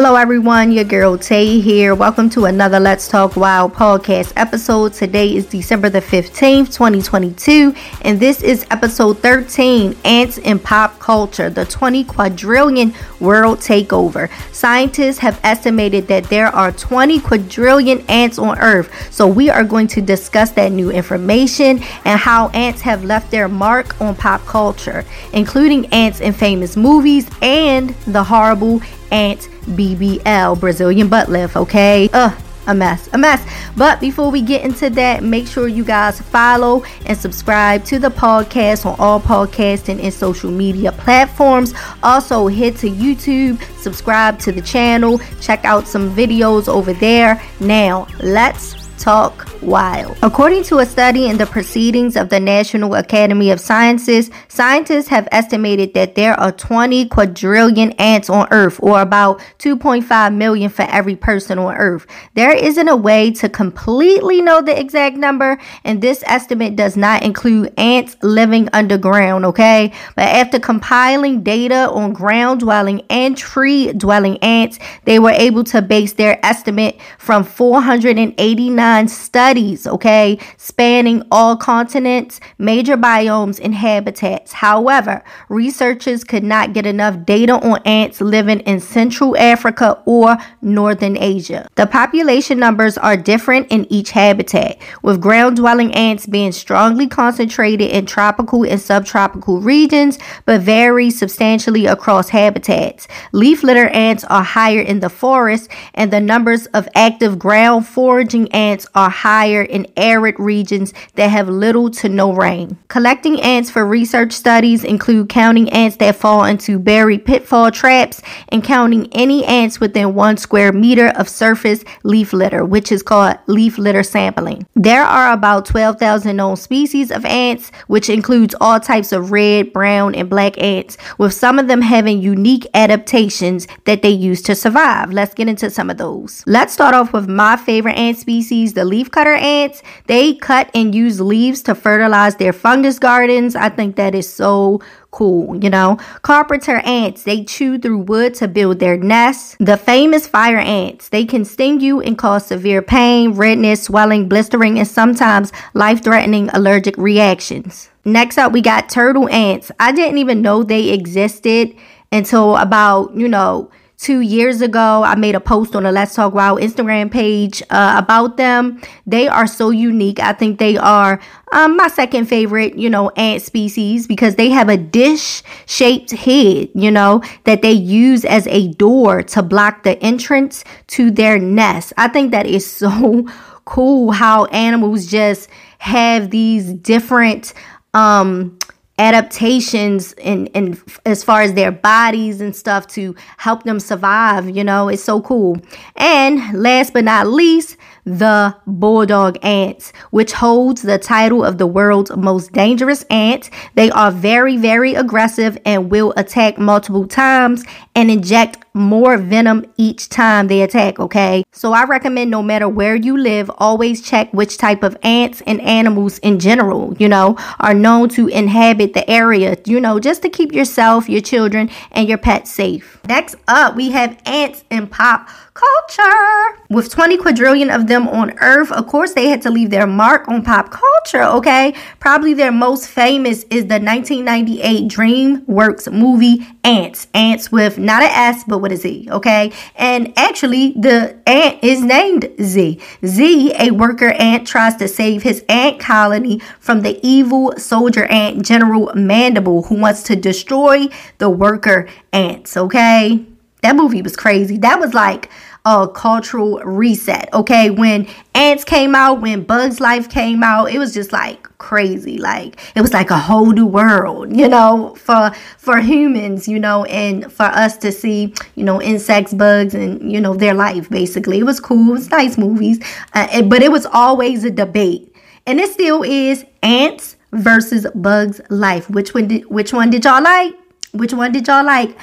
Hello, everyone. Your girl Tay here. Welcome to another Let's Talk Wild podcast episode. Today is December the 15th, 2022, and this is episode 13 Ants in Pop Culture, the 20 quadrillion world takeover. Scientists have estimated that there are 20 quadrillion ants on Earth, so we are going to discuss that new information and how ants have left their mark on pop culture, including ants in famous movies and the horrible ant BBL, Brazilian butt lift, okay? Ugh a mess, a mess. But before we get into that, make sure you guys follow and subscribe to the podcast on all podcasting and social media platforms. Also, head to YouTube, subscribe to the channel, check out some videos over there. Now, let's talk wild. According to a study in the proceedings of the National Academy of Sciences, scientists have estimated that there are 20 quadrillion ants on Earth, or about 2.5 million for every person on Earth. There isn't a way to completely know the exact number, and this estimate does not include ants living underground, okay? But after compiling data on ground dwelling and tree dwelling ants, they were able to base their estimate from 489 studies studies, okay, spanning all continents, major biomes, and habitats. However, researchers could not get enough data on ants living in Central Africa or Northern Asia. The population numbers are different in each habitat, with ground dwelling ants being strongly concentrated in tropical and subtropical regions, but vary substantially across habitats. Leaf litter ants are higher in the forest, and the numbers of active ground foraging ants are higher in arid regions that have little to no rain. Collecting ants for research studies include counting ants that fall into buried pitfall traps and counting any ants within one square meter of surface leaf litter, which is called leaf litter sampling. There are about 12,000 known species of ants, which includes all types of red, brown, and black ants, with some of them having unique adaptations that they use to survive. Let's get into some of those. Let's start off with my favorite ant species, the leafcutter ants, they cut and use leaves to fertilize their fungus gardens. I think that is so cool, you know. Carpenter ants, they chew through wood to build their nests. The famous fire ants, they can sting you and cause severe pain, redness, swelling, blistering, and sometimes life threatening allergic reactions. Next up, we got turtle ants. I didn't even know they existed until about, you know, two years ago. I made a post on the Let's Talk Wild Instagram page uh, about them. They are so unique. I think they are um, my second favorite, you know, ant species because they have a dish shaped head, you know, that they use as a door to block the entrance to their nest. I think that is so cool how animals just have these different um adaptations and and as far as their bodies and stuff to help them survive you know it's so cool and last but not least the bulldog ants, which holds the title of the world's most dangerous ant. They are very, very aggressive and will attack multiple times and inject more venom each time they attack, okay? So I recommend no matter where you live, always check which type of ants and animals in general, you know, are known to inhabit the area, you know, just to keep yourself, your children, and your pets safe. Next up, we have ants in pop culture. With 20 quadrillion of them on Earth, of course, they had to leave their mark on pop culture, okay? Probably their most famous is the 1998 DreamWorks movie Antz. Antz with not an S, but with a Z, okay? And actually, the ant is named Z. Z, a worker ant, tries to save his ant colony from the evil soldier ant General Mandible, who wants to destroy the worker ants, okay? That movie was crazy. That was like a cultural reset. Okay, when Antz came out, when Bugs Life came out, it was just like crazy. Like it was like a whole new world, you know, for for humans, you know, and for us to see, you know, insects, bugs, and you know their life. Basically, it was cool. It was nice movies, uh, but it was always a debate, and it still is. Antz versus Bugs Life. Which one did Which one did y'all like? Which one did y'all like?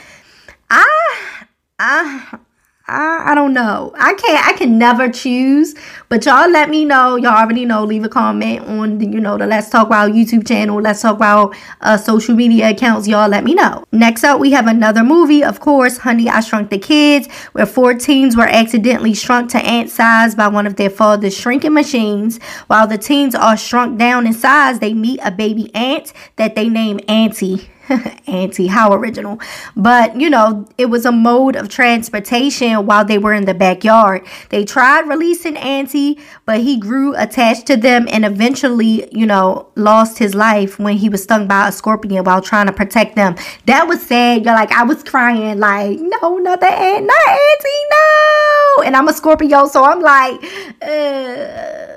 I I I, I don't know. I can't. I can never choose. But y'all let me know. Y'all already know. Leave a comment on the, you know the Let's Talk About YouTube channel. Let's Talk About uh, social media accounts. Y'all let me know. Next up, we have another movie. Of course, Honey, I Shrunk the Kids, where four teens were accidentally shrunk to ant size by one of their father's shrinking machines. While the teens are shrunk down in size, they meet a baby ant that they name Anty. Anty, how original. But, you know, it was a mode of transportation while they were in the backyard. They tried releasing Anty, but he grew attached to them and eventually, you know, lost his life when he was stung by a scorpion while trying to protect them. That was sad. You're like, I was crying, like, no, not the ant, not Anty, no. And I'm a Scorpio, so I'm like, uh,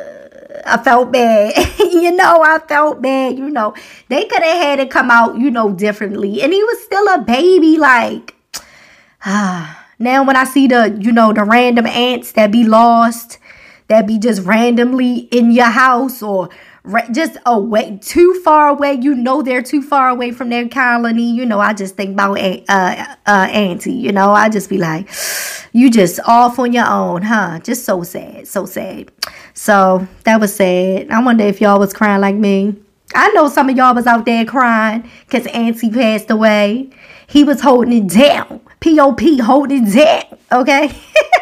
I felt bad. you know, I felt bad. You know, they could have had it come out, you know, differently. And he was still a baby. Like, ah. now when I see the, you know, the random ants that be lost, that be just randomly in your house or just away too far away. You know they're too far away from their colony. You know i just think about uh, uh auntie you know? I just be like you just off on your own huh? Just so sad so sad. So that was sad. I wonder if y'all was crying like me. I know some of y'all was out there crying because auntie passed away. He was holding it down. Pop holding it down okay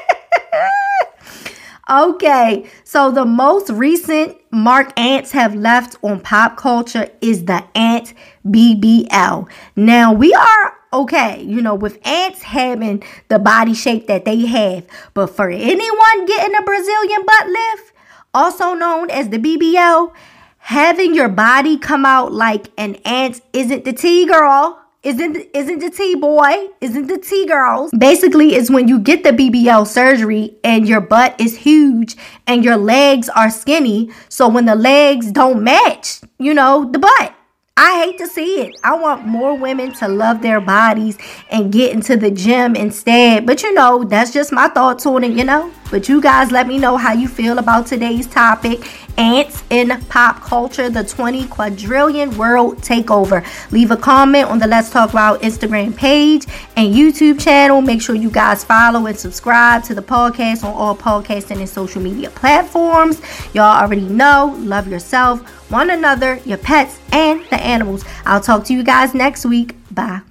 Okay, so the most recent mark ants have left on pop culture is the ant BBL. Now we are okay, you know, with ants having the body shape that they have, but for anyone getting a Brazilian butt lift, also known as the BBL, having your body come out like an ant isn't the T girl isn't isn't the T boy, isn't the T girls. Basically, is when you get the BBL surgery and your butt is huge and your legs are skinny. So when the legs don't match, you know, the butt. I hate to see it. I want more women to love their bodies and get into the gym instead. But you know, that's just my thoughts on it, you know. But you guys let me know how you feel about today's topic ants in pop culture, the 20 quadrillion world takeover. Leave a comment on the Let's Talk About Instagram page and YouTube channel. Make sure you guys follow and subscribe to the podcast on all podcasting and social media platforms. Y'all already know, love yourself, one another, your pets, and the animals. I'll talk to you guys next week. Bye.